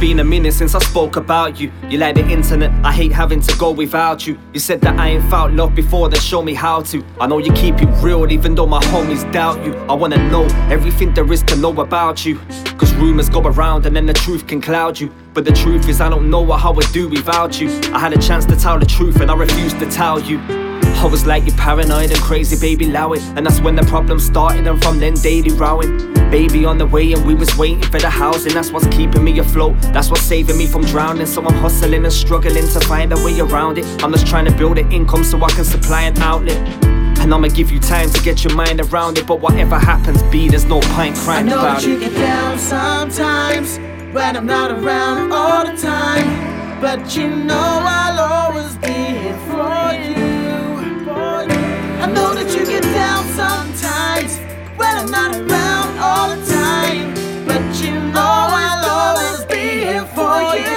been a minute since I spoke about you. You like the internet, I hate having to go without you. You said that I ain't felt love before, then show me how to. I know you keep it real, even though my homies doubt you. I wanna know everything there is to know about you. Cause rumors go around and then the truth can cloud you. But the truth is, I don't know how I would do without you. I had a chance to tell the truth and I refused to tell you. I was like you paranoid and crazy, baby, allow it. And that's when the problem started, and from then daily rowing. Baby on the way, and we was waiting for the housing. That's what's keeping me afloat. That's what's saving me from drowning. So I'm hustling and struggling to find a way around it. I'm just trying to build an income so I can supply an outlet. And I'ma give you time to get your mind around it. But whatever happens, B, there's no point crying I know about that you it. get down sometimes when I'm not around all the time. But you know I'll always be here I'm not around all the time. But you know I'll always be here for you.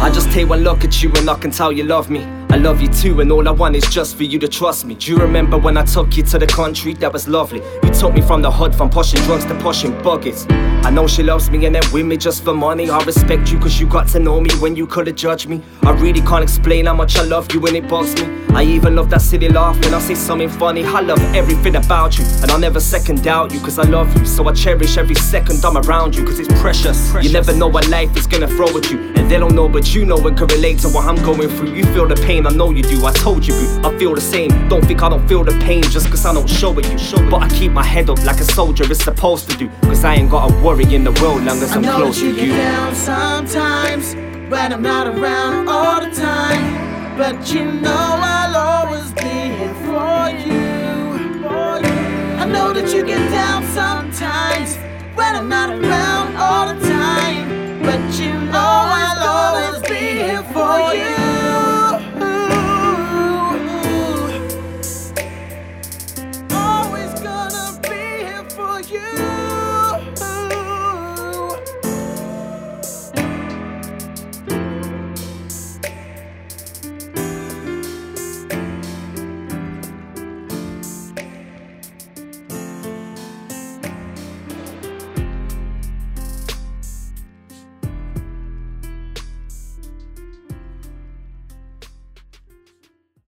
I just take one look at you and I can tell you love me. I love you too, and all I want is just for you to trust me. Do you remember when I took you to the country? That was lovely. You took me from the hood, from pushing drugs to pushing buckets. I know she loves me and then me just for money. I respect you cause you got to know me when you could've judged me. I really can't explain how much I love you and it bugs me. I even love that silly laugh when I say something funny. I love everything about you, and I'll never second doubt you cause I love you. So I cherish every second I'm around you cause it's precious. You never know what life is gonna throw at you, and they don't know, but you know it can relate to what I'm going through. You feel the pain, I know you do. I told you, boo, I feel the same. Don't think I don't feel the pain just cause I don't show it you. Show. But I keep my head up like a soldier is supposed to do, cause I ain't gotta worry in the world long as I'm close that you to get you. down sometimes when I'm not around all the time. But you know I'll always be here for you. I know that you get down sometimes